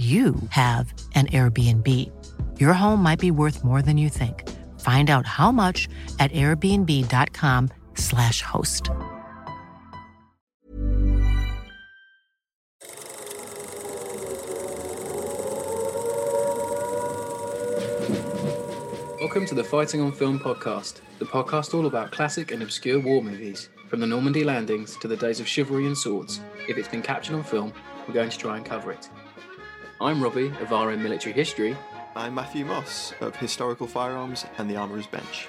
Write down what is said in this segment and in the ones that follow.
you have an Airbnb. Your home might be worth more than you think. Find out how much at airbnb.com/slash host. Welcome to the Fighting on Film podcast, the podcast all about classic and obscure war movies, from the Normandy landings to the days of chivalry and swords. If it's been captured on film, we're going to try and cover it. I'm Robbie of RM Military History. I'm Matthew Moss of Historical Firearms and the Armourer's Bench.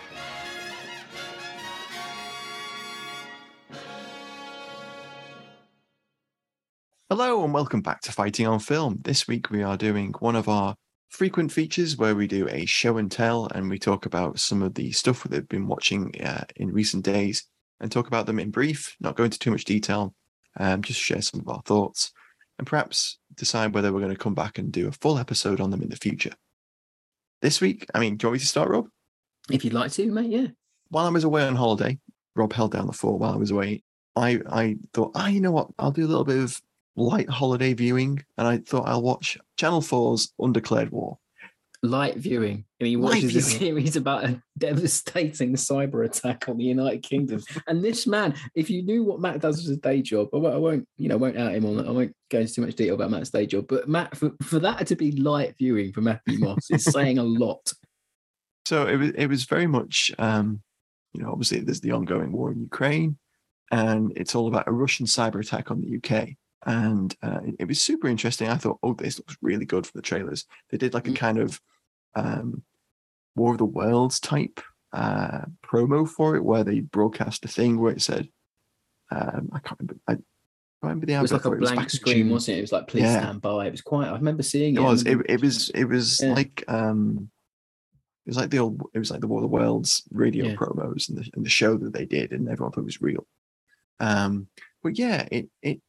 Hello and welcome back to Fighting on Film. This week we are doing one of our frequent features where we do a show and tell and we talk about some of the stuff that we've been watching uh, in recent days and talk about them in brief, not go into too much detail, um, just share some of our thoughts and perhaps decide whether we're going to come back and do a full episode on them in the future. This week, I mean, do you want me to start, Rob? If you'd like to, mate, yeah. While I was away on holiday, Rob held down the fort while I was away. I, I thought, ah, you know what? I'll do a little bit of light holiday viewing, and I thought I'll watch Channel 4's Undeclared War. Light viewing. And he watches a series about a devastating cyber attack on the United Kingdom. and this man, if you knew what Matt does as a day job, I won't, I won't you know, won't out him on that. I won't go into too much detail about Matt's day job. But Matt, for, for that to be light viewing for Matthew Moss is saying a lot. So it was it was very much um, you know, obviously there's the ongoing war in Ukraine, and it's all about a Russian cyber attack on the UK. And uh, it, it was super interesting. I thought, oh, this looks really good for the trailers. They did like a Mm. kind of um, War of the Worlds type uh, promo for it, where they broadcast a thing where it said, um, I can't remember. I, I remember the It was like a it. It was blank screen, wasn't it? It was like, please Yeah. stand by. It was quite, I remember seeing it. It was. It, it was. It was Yeah. like um, it was like the old. It was like the War of the Worlds radio Yeah. promos and the and the show that they did, and everyone thought it was real. Um, but yeah, it it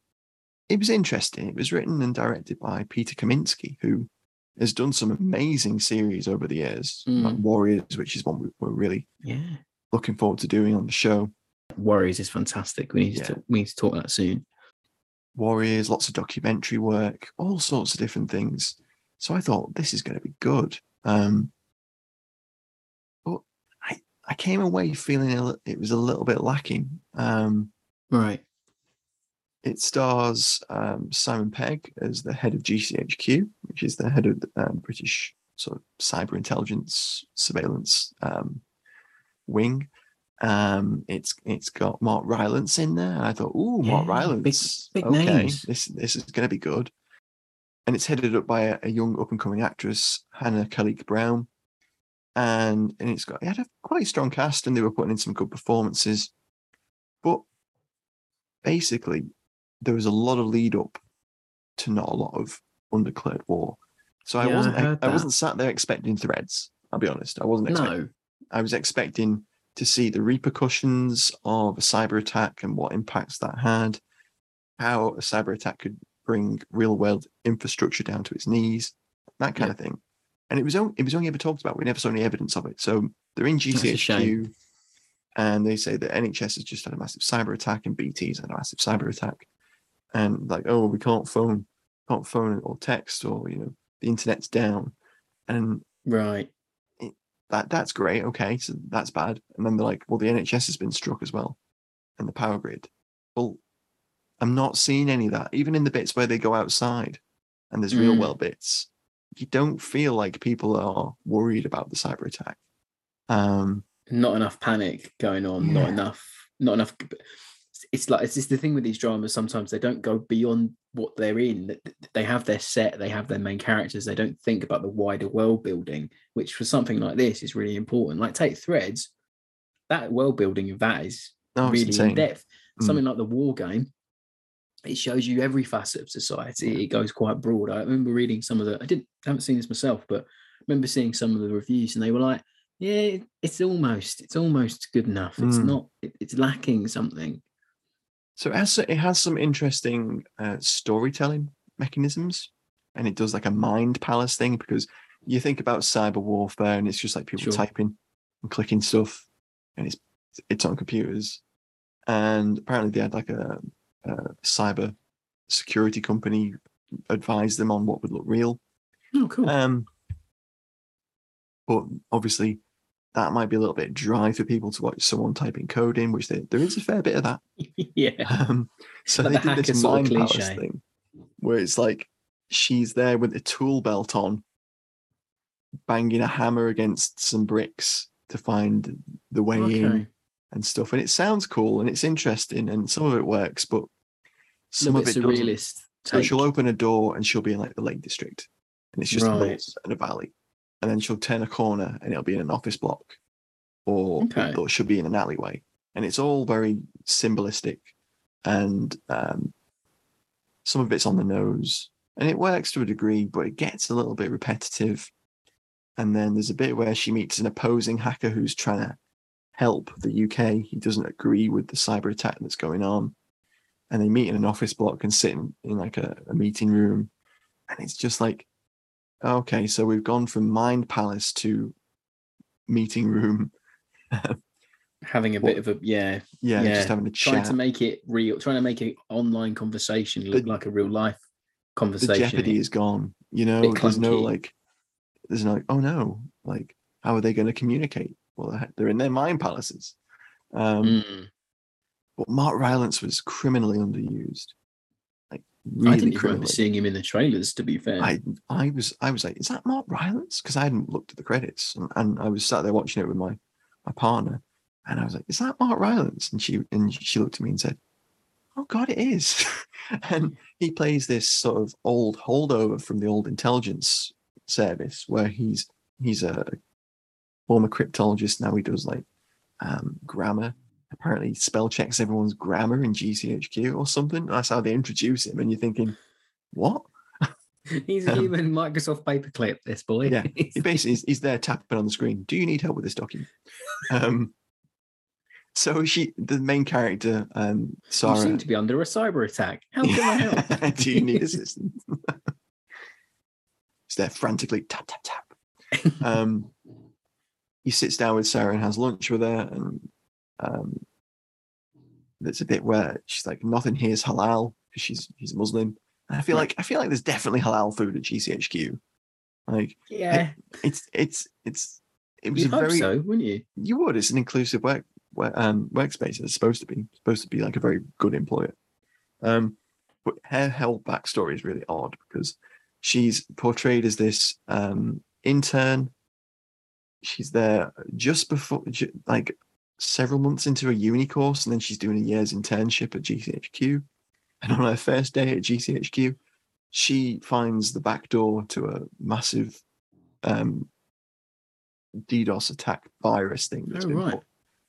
it was interesting. It was written and directed by Peter Kosminsky, who has done some amazing series over the years, like Mm. Warriors, which is one we, we're really Yeah. looking forward to doing on the show. Warriors is fantastic. We need Yeah. to we need to talk that soon. Warriors, lots of documentary work, all sorts of different things. So I thought this is going to be good. Um, but I I came away feeling it was a little bit lacking. Um, Right. It stars um, Simon Pegg as the head of GCHQ, which is the head of the um, British sort of cyber intelligence surveillance um, wing. Um, it's it's got Mark Rylance in there, and I thought, "Ooh, Mark Yeah, big- Rylance, big okay, names. this this is going to be good." And it's headed up by a, a young up and coming actress, Hannah Khalique-Brown, and and it's got it had a quite strong cast, and they were putting in some good performances, but basically there was a lot of lead up to not a lot of undeclared war. So I Yeah, I wasn't I, that. wasn't sat there expecting threads. I'll be honest. I wasn't expecting No. I was expecting to see the repercussions of a cyber attack and what impacts that had, how a cyber attack could bring real world infrastructure down to its knees, that kind Yeah. of thing. And it was only it was only ever talked about. We never saw any evidence of it. So they're in GCHQ, and they say that NHS has just had a massive cyber attack, and BT's had a massive cyber attack, and like, oh, we can't phone, can't phone or text, or you know, the internet's down, and Right. that that's great. Okay, so that's bad. And then they're like, well, the NHS has been struck as well, and the power grid. Well, I'm not seeing any of that. Even in the bits where they go outside, and there's real Mm. well bits, you don't feel like people are worried about the cyber attack. Um, Not enough panic going on. Not enough. Not enough. It's like it's just the thing with these dramas. Sometimes they don't go beyond what they're in. Th- th- They have their set. They have their main characters. They don't think about the wider world building, which for something like this is really important. Like take Threads. That world building of that is it's really in depth. Mm. Something like the war game, it shows you every facet of society. It goes quite broad. I remember reading some of the. I didn't haven't seen this myself, but I remember seeing some of the reviews, and they were like, "Yeah, it's almost, it's almost good enough. It's Mm. not. It, it's lacking something." So it has it has some interesting uh, storytelling mechanisms, and it does like a mind palace thing because you think about cyber warfare, and it's just like people Sure. typing and clicking stuff, and it's it's on computers, and apparently they had like a, a cyber security company advise them on what would look real. Oh, cool. Um, but obviously, that might be a little bit dry for people to watch someone typing code in, which there, there is a fair bit of that. yeah. Um, so Like they the did this mind palace thing where it's like she's there with a tool belt on, banging a hammer against some bricks to find the way in and stuff. And it sounds cool and it's interesting and some of it works, but some of it doesn't. surrealist. So she'll open a door and she'll be in like the Lake District, and it's just Right. hills and a valley. And then she'll turn a corner and it'll be in an office block, or, Okay. or she'll be in an alleyway. And it's all very symbolistic, and um, some of it's on the nose, and it works to a degree, but it gets a little bit repetitive. And then there's a bit where she meets an opposing hacker who's trying to help the UK. He doesn't agree with the cyber attack that's going on and they meet in an office block and sit in, in like a, a meeting room and it's just like okay so we've gone from mind palace to meeting room. Having a What- bit of a yeah, yeah, Yeah, just having a chat. trying to make it real, trying to make an online conversation look The- like a real life the conversation. jeopardy is gone you know? There's no like there's no like oh no like how are they going to communicate? Well they're- they're in their mind palaces. Um Mm. but mark rylance was criminally underused like I didn't remember seeing him in the trailers. To be fair, I I was I was like, is that Mark Rylance? Because I hadn't looked at the credits, and, and I was sat there watching it with my my partner, and I was like, is that Mark Rylance? And she and she looked at me and said, oh God, it is. and he plays this sort of old holdover from the old intelligence service, where he's he's a former cryptologist now. He does like um, grammar. Apparently, spell checks everyone's grammar in GCHQ or something. That's how they introduce him, and you're thinking, what? he's a um, human Microsoft paperclip. This boy. Yeah, he basically he's, he's there tapping on the screen. Do you need help with this document? Um, so she, the main character, um, you Sarah. seem to be under a cyber attack. How can I help? Do you need assistance? He's there frantically tap tap tap. Um, he sits down with Sarah and has lunch with her, and um, there's a bit where she's like, "Nothing here is halal," because she's she's Muslim. And I feel Right. like I feel like there's definitely halal food at GCHQ. Like yeah, it's it's it's it was you a very so, wouldn't you? you would it's an inclusive work, work um workspace it's supposed to be supposed to be like a very good employer um but her whole backstory is really odd because she's portrayed as this um intern she's there just before like several months into a uni course and then she's doing a year's internship at gchq and on her first day at gchq she finds the back door to a massive um DDoS attack virus thing that's Oh, been right. put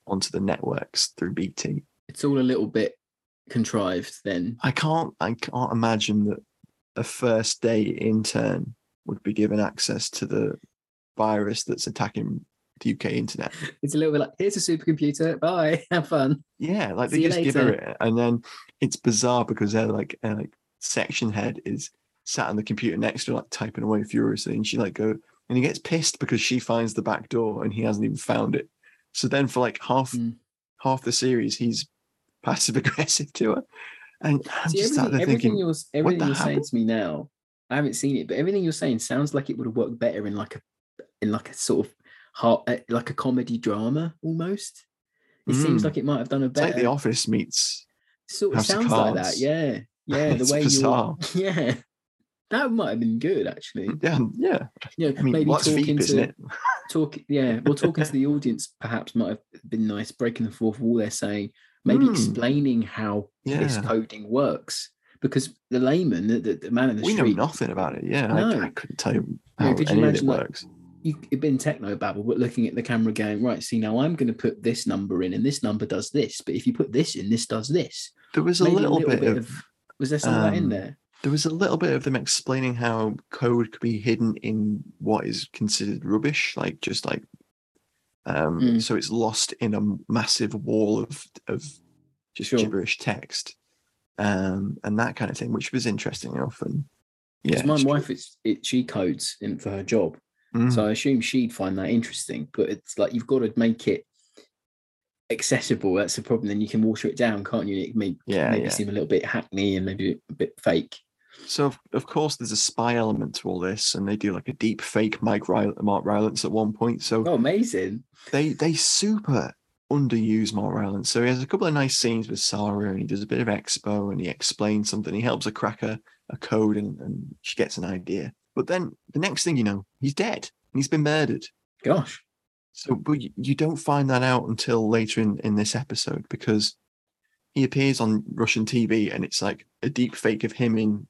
onto the networks through BT. It's all a little bit contrived. Then I can't I can't imagine that a first day intern would be given access to the virus that's attacking the UK internet. it's a little bit like, here's a supercomputer. Bye, have fun. Yeah, like See they just give her it, and then it's bizarre because they're like, uh, like section head is sat on the computer next to her, like typing away furiously, and she like go and he gets pissed because she finds the back door and he hasn't even found it. So then for like half Mm. half the series, he's passive aggressive to her, and I'm See, just everything, everything thinking, you're everything you're saying to me now, I haven't seen it, but everything you're saying sounds like it would have worked better in like a in like a sort of heart uh, like a comedy drama almost. It seems Mm. like it might have done a it's better. like The Office meets. sort of sounds like that, yeah, yeah. The way bizarre. you, yeah, that might have been good actually. Yeah, yeah. You know, I mean, maybe talking to talk, yeah. Well, talking to the audience perhaps might have been nice, breaking the fourth wall. They're saying maybe Hmm. explaining how this coding works because the layman, the, the, the man in the street. We know nothing about it. Yeah, No. I, I couldn't tell you Yeah, how could you any of it imagine, like, works. You been techno babble, but looking at the camera going, right, see, now I'm going to put this number in and this number does this. But if you put this in, this does this. There was a Maybe little, bit, of, was there some of that in um, there? there was a little bit of them explaining how code could be hidden in what is considered rubbish, like just like um Mm. so it's lost in a massive wall of of just Sure. gibberish text. Um and that kind of thing, which was interesting enough. And yeah, my wife, it's, it, she codes in for her job. Mm. So I assume she'd find that interesting, but it's like you've got to make it accessible. That's the problem. Then you can water it down, can't you? It may Yeah, maybe yeah. seem a little bit hackney and maybe a bit fake. So of, of course there's a spy element to all this, and they do like a deep fake Mike Ry- Mark Rylance at one point. So Oh, amazing! they they super underuse Mark Rylance. So he has a couple of nice scenes with Sarah, and he does a bit of expo, and he explains something. He helps her crack a, a code, and, and she gets an idea. But then the next thing you know, he's dead, and he's been murdered. Gosh, So, but you, you don't find that out until later in, in this episode because he appears on Russian TV and it's like a deep fake of him in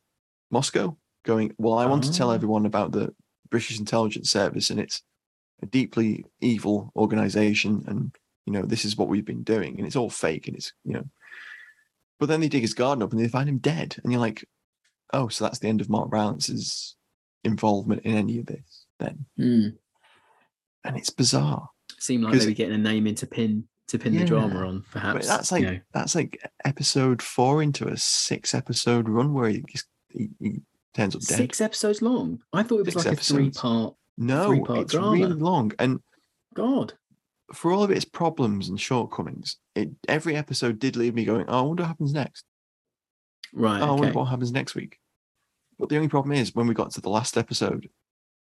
Moscow going, Well, I want to tell Oh. everyone about the British intelligence service and it's a deeply evil organization. And, you know, this is what we've been doing. And it's all fake and it's, you know. But then they dig his garden up and they find him dead. And you're like, Oh, so that's the end of Mark Rylance's involvement in any of this then. Hmm. And it's bizarre. seemed like they were getting a name into pin to pin the drama on. But Perhaps that's you like know. that's like episode four into a six episode run where he just he, he turns up dead. six episodes long. I thought it was Six like a three part. no, three-part it's drama. really long, and God, for all of its problems and shortcomings, it every episode did leave me going, "Oh, I wonder what happens next. right? oh, I wonder what happens next week." But the only problem is when we got to the last episode,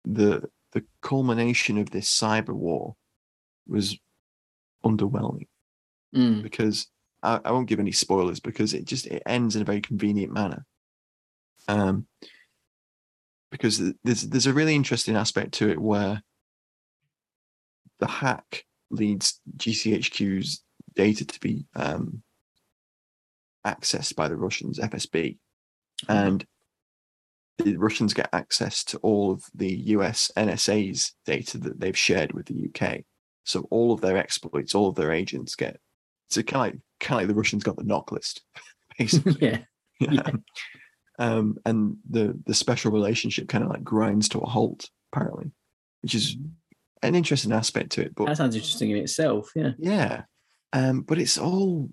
the the culmination of this cyber war was underwhelming. Mm, because I, I won't give any spoilers because it just it ends in a very convenient manner. Um, because there's there's a really interesting aspect to it where the hack leads GCHQ's data to be um, accessed by the Russians, FSB, and the Russians get access to all of the US NSA's data that they've shared with the UK. So all of their exploits, all of their agents get so kind of like kind of like the Russians got the knock list, basically. yeah. Yeah. um, and the the special relationship kind of like grinds to a halt, apparently, which is an interesting aspect to it. But That sounds interesting in itself. Yeah. yeah, um, but it's all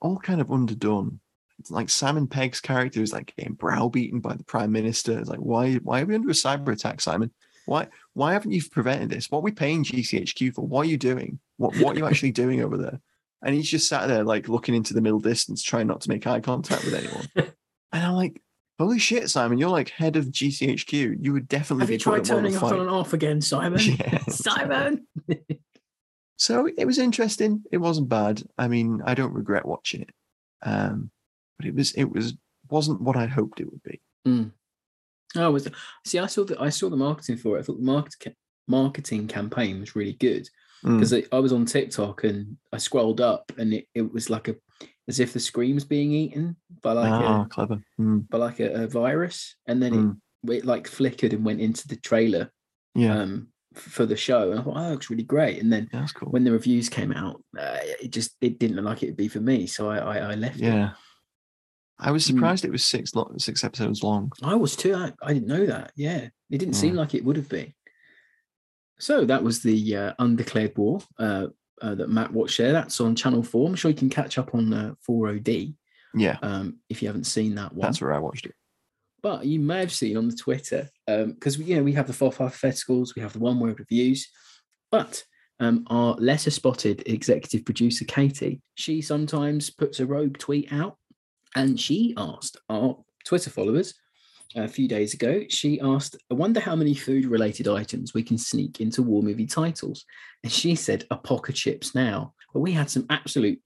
all kind of underdone. Like Simon Pegg's character is like getting browbeaten by the prime minister. It's like, why why are we under a cyber attack, Simon? Why why haven't you prevented this? What are we paying GCHQ for? What are you doing? What what are you actually doing over there? And he's just sat there like looking into the middle distance, trying not to make eye contact with anyone. and I'm like, holy shit, Simon, you're like head of GCHQ. You would definitely Have be you tried turning of off on and off again, Simon? Yeah. Simon. So it was interesting. It wasn't bad. I mean, I don't regret watching it. Um, but it was it was wasn't what I hoped it would be. Oh, was see? I saw the I saw the marketing for it. I thought the market marketing campaign was really good Mm. because I was on TikTok and I scrolled up and it, it was like a as if the screen was being eaten by like ah, a clever. Mm, by like a, a virus, and then Mm. it, it like flickered and went into the trailer yeah, um for the show. And I thought, oh, that looks really great. And then yeah, cool. when the reviews came out, uh, it just it didn't look like it would be for me, so I I, I left it. I was Mm. surprised it was six lo- six episodes long. I was too. I, I didn't know that. Yeah, it didn't seem like it would have been. So that was the uh, undeclared war uh, uh, that Matt watched there. That's on Channel Four. I'm sure you can catch up on uh, 4OD. Yeah, Um, if you haven't seen that one, that's where I watched it. but you may have seen on the Twitter because we you know we have the four five festivals, we have the one word reviews, but um, our lesser spotted executive producer Katie, she sometimes puts a rogue tweet out, and she asked our Twitter followers uh, a few days ago. She asked, "I wonder how many food related items we can sneak into war movie titles," and she said, "A pocket chips now." But we had some absolute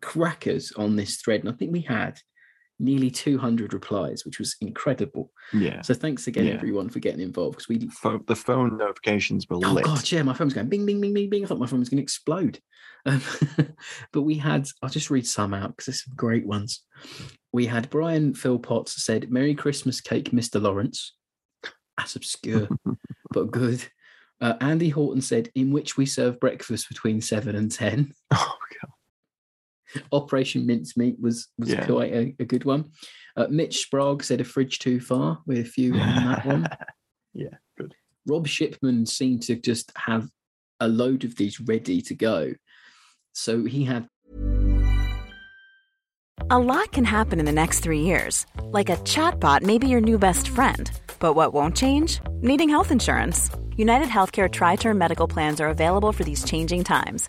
crackers on this thread, and I think we had nearly 200 replies, which was incredible. Yeah, So thanks again, Yeah. everyone, for getting involved because we. Pho- the phone notifications were Oh lit. god, yeah, my phone was going bing, bing, bing, bing, bing. I thought my phone was going to explode. Um, but we had, I'll just read some out because there's some great ones. We had Brian Philpotts said, "Merry Christmas cake, Mr. Lawrence." That's obscure, but good. Uh, Andy Horton said, "In which we serve breakfast between seven and 10. Oh god, Operation Mincemeat was was Yeah. quite a, a good one. Uh, Mitch Sprague said a fridge too far with a few on that one. yeah, good. Rob Shipman seemed to just have a load of these ready to go. So he had A lot can happen in the next three years. Like a chatbot may be your new best friend. But what won't change? Needing health insurance. United Healthcare TriTerm Medical Plans are available for these changing times.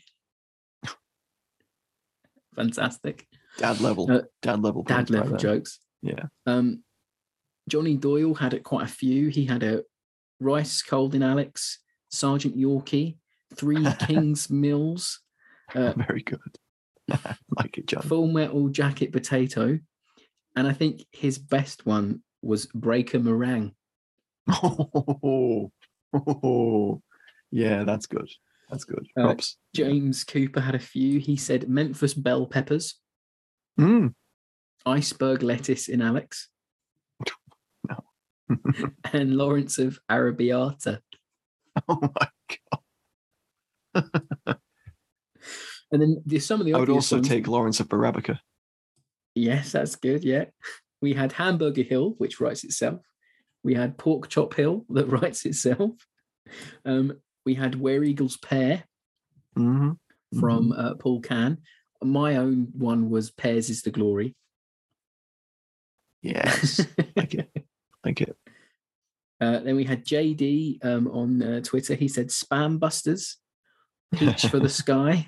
Fantastic. Dad level, Uh, dad level, Dad points right level jokes. Yeah, Um, Johnny Doyle had quite a few. He had a Rice Cold in Alex, Sergeant Yorkie, Three Kings Mills, uh, very good. like it, John. Full Metal Jacket Potato, and I think his best one was Breaker Meringue. Oh, Oh, oh, yeah, that's good. That's good. Uh, James Cooper had a few. He said Memphis Bell Peppers, Mm. Iceberg Lettuce in Alex, No. and Lawrence of Arabiata. oh my god. And then there's some of the I would also ones. take Lawrence of Barabica. Yes, that's good. Yeah. We had Hamburger Hill, which writes itself. We had Pork Chop Hill that writes itself. Um, we had Where Eagles Pair hmm from uh, Paul Can. My own one was Pairs is the Glory. Yes, thank you, Like it. Uh, then we had JD um, on uh, Twitter. He said Spam Busters, Peach for the Sky.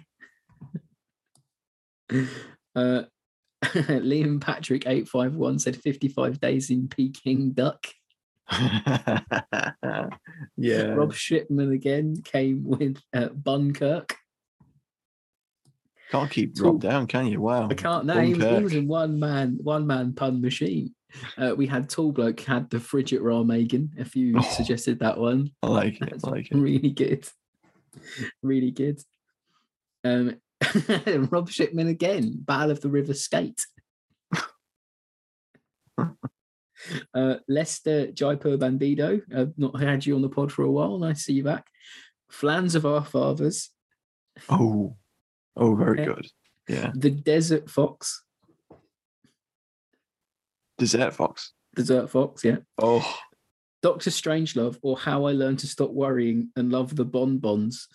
Uh, Liam Patrick 851 said 55 days in Peking Duck. yeah. Rob Shipman again came with uh, Bunkirk. Can't keep Rob down, can you? Wow. I can't know. He he was in one man, one man pun machine. Uh, we had Tall Bloke had the Fridge at Remagen. A few Oh. suggested that one. I like it. That's I like it. really good. Really good. Um, Rob Shipman again, Battle of the River Skate. uh, Leicester Jaipur Bandido. I've not had you on the pod for a while. Nice to see you back. Flans of Our Fathers. Oh, oh, very Yeah. good. Yeah. The Desert Fox. Desert Fox. Desert Fox, yeah. Oh, Doctor Strangelove or How I Learned to Stop Worrying and Love the Bonbons.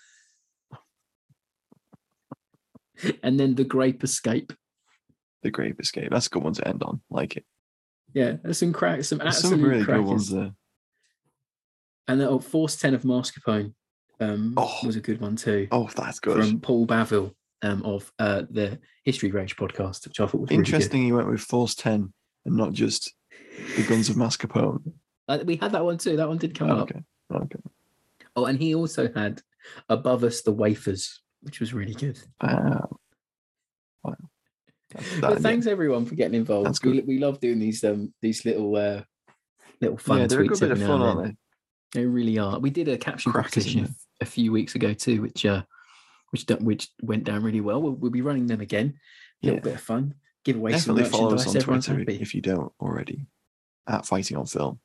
and then The Grape Escape. The Grape Escape. That's a good one to end on. Like it. Yeah, there's some crack, some There's absolute some really crackers. good ones there. And then, oh, Force 10 of Mascarpone um, Oh. was a good one too. Oh, that's good. From Paul Bavill um, of uh, the History Rage podcast, which I thought was really. Interesting you went with Force 10 and not just the Guns of Mascarpone. Uh, we had that one too. That one did come Oh, up. okay. Okay. Oh, and he also had above us the wafers, which was really good. Wow. That's- that- but yeah. thanks everyone for getting That's involved. good. We, we love doing these um these little uh little fun yeah, they're a good bit of fun, aren't they? They really are. We did a caption Crackers, competition a- a few weeks ago too, which uh which don't, which went down really well. We'll, we'll be running them again. A little Yeah. bit of fun. Give away Definitely some follow us on Everyone's Twitter happy. if you don't already. At Fighting on Film.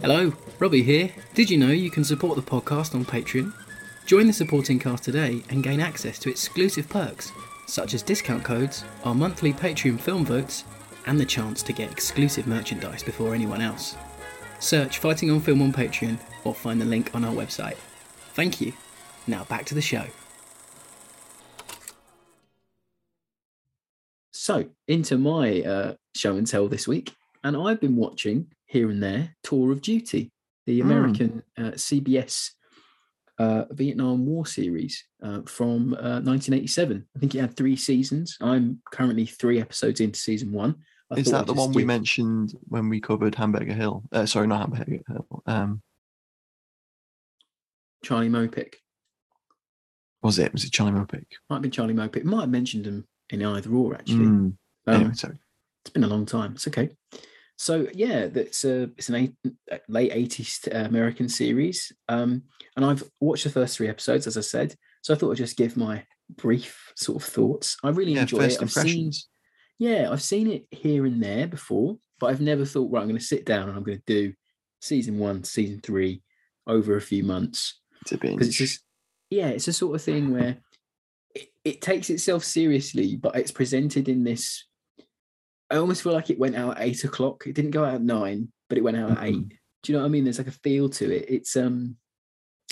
Hello, Robbie here. Did you know you can support the podcast on Patreon? Join the supporting cast today and gain access to exclusive perks, such as discount codes, our monthly Patreon film votes, and the chance to get exclusive merchandise before anyone else. Search Fighting on Film on Patreon or find the link on our website. Thank you. Now back to the show. So, into my uh, show and tell this week, and I've been watching here and there Tour of Duty, the Mm. American uh, CBS uh, Vietnam War series uh, from uh, 1987. I think it had three seasons. I'm currently three episodes into season one. I Is that the one we give- mentioned when we covered Hamburger Hill? Uh, sorry, not Hamburger Hill. Um, Charlie Mopic. was it? Was it Charlie Mopic? Might have been Charlie Mopic. Might have mentioned him in either or actually. Mm. Um, Anyway, sorry. it's been a long time. It's okay. So yeah, that's a it's an eight, uh, late eighties American series, um, and I've watched the first three episodes, as I said. So I thought I'd just give my brief sort of thoughts. I really Yeah, enjoy it. I've seen, yeah, I've seen it here and there before, but I've never thought, right, I'm going to sit down and I'm going to do season one, season three over a few months It's a binge. it's just yeah it's a sort of thing where it, it takes itself seriously but it's presented in this i almost feel like it went out at eight o'clock it didn't go out at nine but it went out at eight Mhm. do you know what i mean there's like a feel to it it's um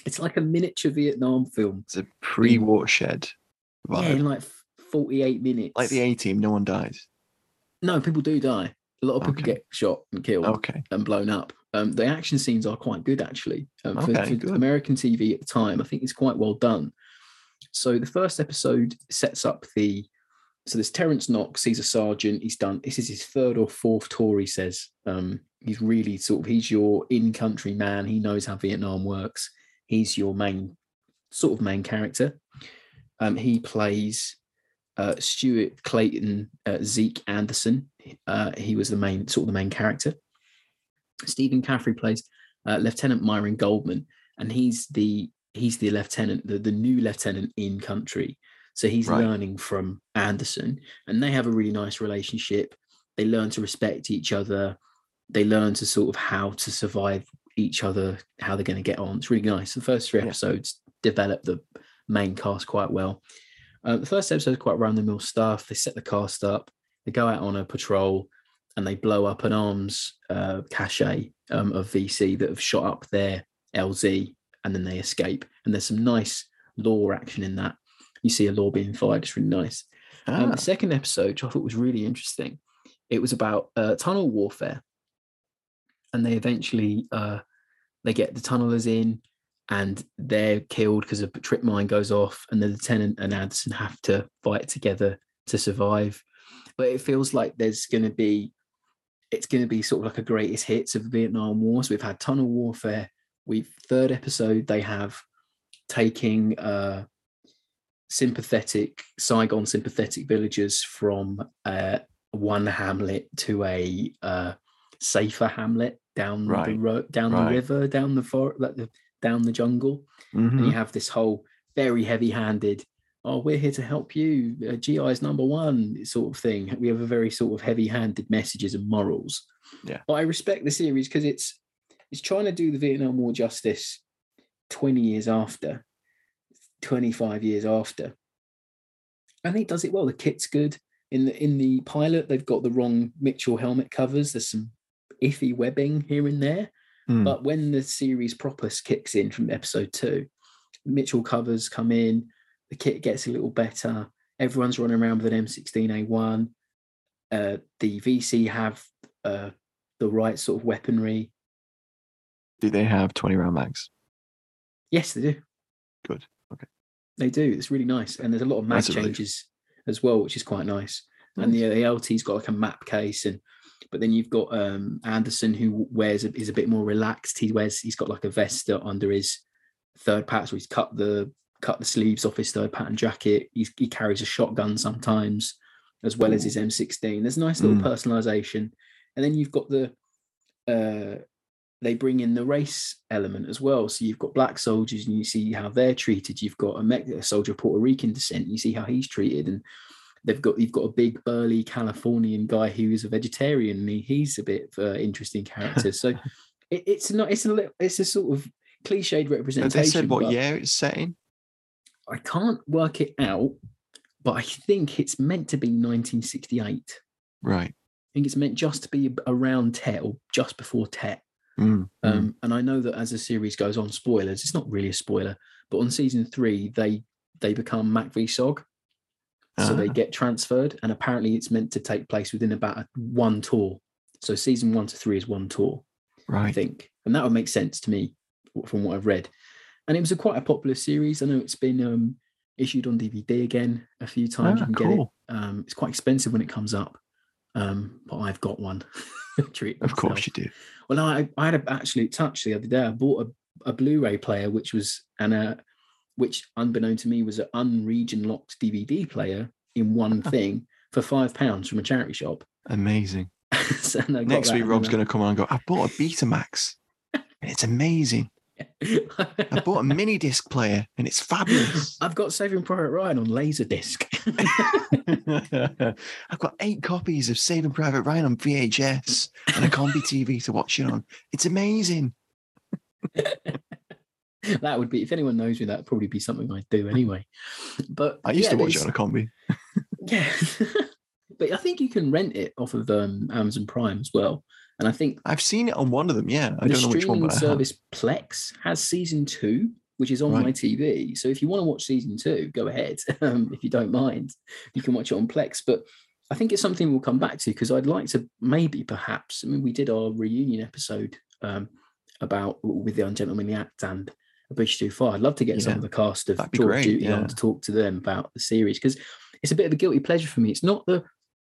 it's like a miniature vietnam film It's a pre-watershed vibe. yeah in like 48 minutes like the A Team, no one dies. no people do die a lot of people Okay. get shot and killed Okay. and blown up. Um, the action scenes are quite good, actually. Um, for, Okay, for good. American TV at the time, I think it's quite well done. So the first episode sets up the. So there's Terrence Knox. He's a sergeant. He's done. This is his third or fourth tour. He says. Um, he's really sort of. He's your in-country man. He knows how Vietnam works. He's your main, sort of main character. Um, he plays uh, Stuart Clayton uh, Zeke Anderson. Uh, he was the main sort of the main character. Stephen Caffrey plays uh, Lieutenant Myron Goldman, and he's the he's the lieutenant, the, the new lieutenant in country. So he's Right. learning from Anderson, and they have a really nice relationship. They learn to respect each other. They learn to sort of how to survive each other, how they're going to get on. It's really nice. The first three Yeah. episodes develop the main cast quite well. Uh, the first episode is quite round the mill stuff. They set the cast up. They go out on a patrol and they blow up an arms uh, cache um, of VC that have shot up their LZ and then they escape. And there's some nice LAW action in that. You see a LAW being fired. It's really nice. Um, Ah, the second episode, which I thought was really interesting, it was about uh, tunnel warfare, and they eventually uh, they get the tunnelers in, and they're killed because a trip mine goes off, and the lieutenant and Anderson have to fight together to survive. But it feels like there's going to be, it's going to be sort of like a greatest hits of the Vietnam War. So we've had tunnel warfare. We've third episode they have taking. Uh, sympathetic Saigon sympathetic villagers from uh, one hamlet to a uh, safer hamlet down the Right, road, down right. the river, down the forest, like the, down the jungle, and mhm. you have this whole very heavy-handed. Oh, we're here to help you. Uh, GI is number one, sort of thing. We have a very sort of heavy-handed messages and morals. Yeah. but I respect the series because it's it's trying to do the Vietnam War justice twenty years after, 25 years after. I think it does it well. The kit's good. In the in the pilot, they've got the wrong Mitchell helmet covers. There's some iffy webbing here and there. Hmm. But when the series proper kicks in from episode two, Mitchell covers come in, the kit gets a little better. Everyone's running around with an M16A1. Uh, the VC have uh, the right sort of weaponry. Do they have 20 round mags? Yes, they do. Good. They do. It's really nice, and there's a lot of relief. changes as well, which is quite nice. And the, the LT's got like a map case, and But then you've got um, Anderson who wears a, is a bit more relaxed. He wears he's got like a vest under his third patch, So he's cut the cut the sleeves off his third pattern jacket. He's, he carries a shotgun sometimes, as well as his M16. There's nice little Mm. personalization, and then you've got the uh, they bring in the race element as well. So you've got black soldiers, and you see how they're treated. You've got a, Me- a soldier of Puerto Rican descent. You see how he's treated, and they've got you've got a big burly Californian guy who is a vegetarian. And he, he's a bit of an interesting character. So it, it's not it's a little, it's a sort of cliched representation. they said what year it's set in? I can't work it out, but I think it's meant to be 1968. Right. I think it's meant just to be around Tet or just before Tet. Mm, mm. Um, and I know that as the series goes on, spoilers, it's not really a spoiler, but on season three, they they become MACV-SOG. So they Ah. get transferred, and apparently it's meant to take place within about a, one tour. So season one to three is one tour, right. I think, and that would make sense to me from what I've read. And it was a quite a popular series. I know it's been um, issued on DVD again a few times. Ah, you can get it. cool. Um, it's quite expensive when it comes up, um, but I've got one. Treat Of course you do. Well, I, I had an absolute touch the other day. I bought a, a Blu-ray player, which was an uh, which unbeknown to me was an unregion locked DVD player in one thing for five pounds from a charity shop. Amazing. So, and Next week, Rob's going to come on and go, I bought a Betamax. and it's amazing. I bought a mini disc player and it's fabulous. I've got Saving Private Ryan on Laserdisc. I've got eight copies of Saving Private Ryan on VHS and a combi TV to watch it on. It's amazing. that would be, if anyone knows me, that'd probably be something I'd do anyway. But I used yeah, to watch it on a combi. Yeah. but I think you can rent it off of um, Amazon Prime as well. And I think I've seen it on one of them. Yeah, I the don't know which one, streaming but service Plex has season two, which is on my TV. So if you want to watch season two, go ahead. Um, if you don't mind, you can watch it on Plex. But I think it's something we'll come back to because I'd like to maybe perhaps. I mean, we did our reunion episode um, about with the Ungentlemanly Act and A Bridge Too Far. I'd love to get some of the cast of George great, Duty yeah. on to talk to them about the series because it's a bit of a guilty pleasure for me. It's not the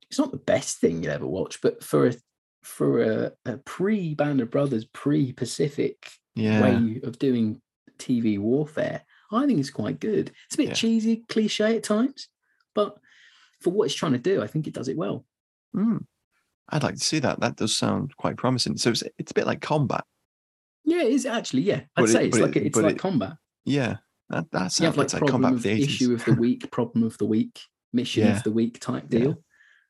it's not the best thing you'll ever watch, but for a for a, a pre Band of Brothers, pre Pacific Yeah, way of doing TV warfare, I think it's quite good. It's a bit Yeah. cheesy, cliche at times, but for what it's trying to do, I think it does it well. Mm. I'd like to see that. That does sound quite promising. So it's, it's a bit like combat. Yeah, it is actually. Yeah, I'd But it- say it's like it- it's like it- combat. Yeah, that that You have like like, combat of of the eighties. issue of the week, problem of the week, mission Yeah. of the week type deal.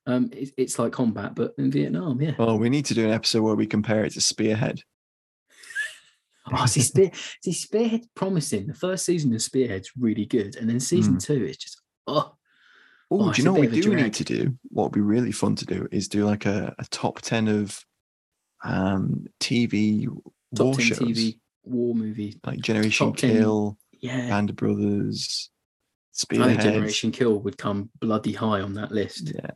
Um, it, it's like combat, but in Vietnam. Yeah. Oh, we need to do an episode where we compare it to Spearhead. Oh, see, Spear, see, Spearhead's promising. The first season of Spearhead's really good, and then season Mm. two is just oh, Oh, Oh, do you know what we bit of a do drag. need to do? What would be really fun to do is do like a, a top ten of um TV top war ten shows, TV war movie. like Generation top 10 Kill, Yeah, Band of Brothers, I Spearhead. think Generation Kill would come bloody high on that list. Yeah,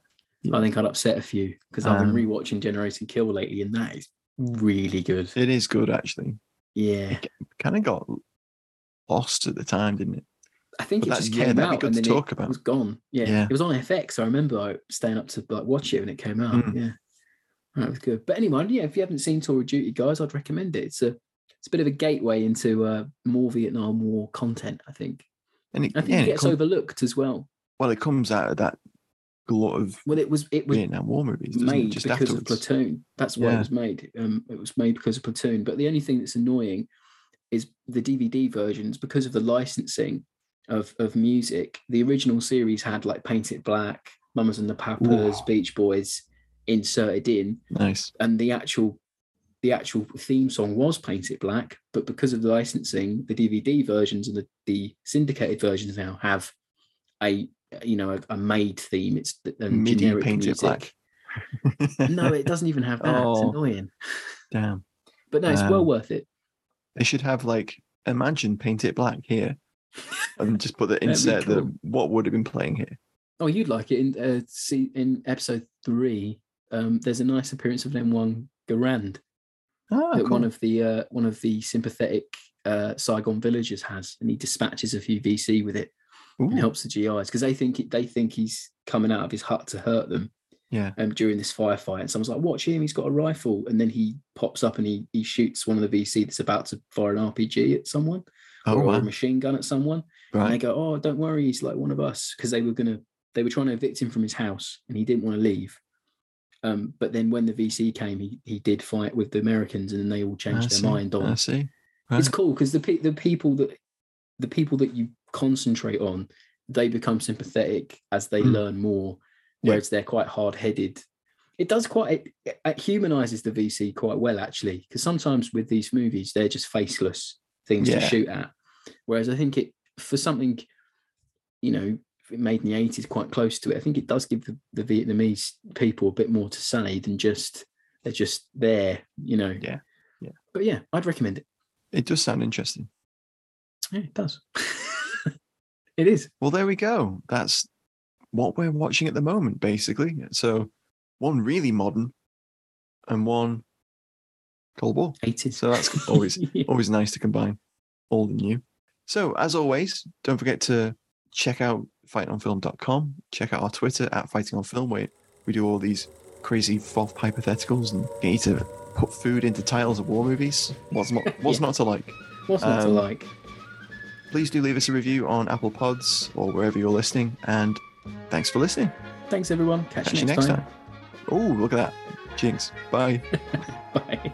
I think I'd upset a few because I've been Um, rewatching Generation Kill lately, and that is really good. it is good actually. Yeah, Kind of got lost at the time, didn't it? I think But it that's- just came out good and to then talk it about. was gone. Yeah. Yeah. it was on FX. I remember like, staying up to like watch it when it came out. Mm. Yeah, that was good. But anyway, yeah, if you haven't seen Tour of Duty, guys, I'd recommend it. It's a it's a bit of a gateway into uh, more Vietnam War content. I think. And it, I think yeah, it it gets com- overlooked as well. well, it comes out of that glut of Well, it was it was Vietnam War movies, made Just because afterwards. of Platoon. That's why Yeah. it was made. Um, it was made because of Platoon. But the only thing that's annoying is the DVD versions because of the licensing of of music. The original series had like Paint It Black, Mamas and the Papas. Beach Boys inserted in, Nice. and the actual the actual theme song was Paint It Black. But because of the licensing, the DVD versions and the, the syndicated versions now have a you know a, a made theme. It's um, generic music. Black. no, it doesn't even have that. It's Oh. annoying. Damn. But no, it's well Um, worth it. They should have like imagine paint it black here, and just put the insert the what would have been playing here. Oh, you'd like it in uh, see in episode three. Um, there's a nice appearance of M1 Garand Ah, that cool. one of the uh, one of the sympathetic uh, Saigon villagers has, and he dispatches a few VC with it and helps the GIs because they think they think he's coming out of his hut to hurt them. Yeah. um, during this firefight. And someone's like, watch him, he's got a rifle. And then he pops up and he he shoots one of the VC that's about to fire an RPG at someone Oh, or a machine gun at someone. And they go, Oh, don't worry, he's like one of us. Because they were gonna they were trying to evict him from his house and he didn't want to leave. Um, but then when the VC came, he he did fight with the Americans and then they all I changed see. their mind I on see. it's cool because the pe- the people that the people that you concentrate on they become sympathetic as they Mm. learn more Yeah. whereas they're quite hard-headed it does quite it, it humanizes the vc quite well actually because sometimes with these movies they're just faceless things to shoot at whereas i think it for something you know made in the 80s quite close to it i think it does give the, the vietnamese people a bit more to say than just they're just there you know Yeah. Yeah. but yeah i'd recommend it It does sound interesting. yeah, it does. it is. Well, there we go. That's what we're watching at the moment, basically. So, one really modern and one Cold War. 80s. So that's always Yeah. always nice to combine old and new. So, as always, don't forget to check out fightingonfilm.com. Check out our Twitter at Fighting on Film, where we do all these crazy FOF hypotheticals and get you to put food into titles of war movies. What's not what's Yeah. not to like? What's not to Um, like? Please do leave us a review on Apple Pods or wherever you're listening. And thanks for listening. Thanks, everyone. Catch, Catch you next, time. Oh, look at that. Jinx. Bye. Bye.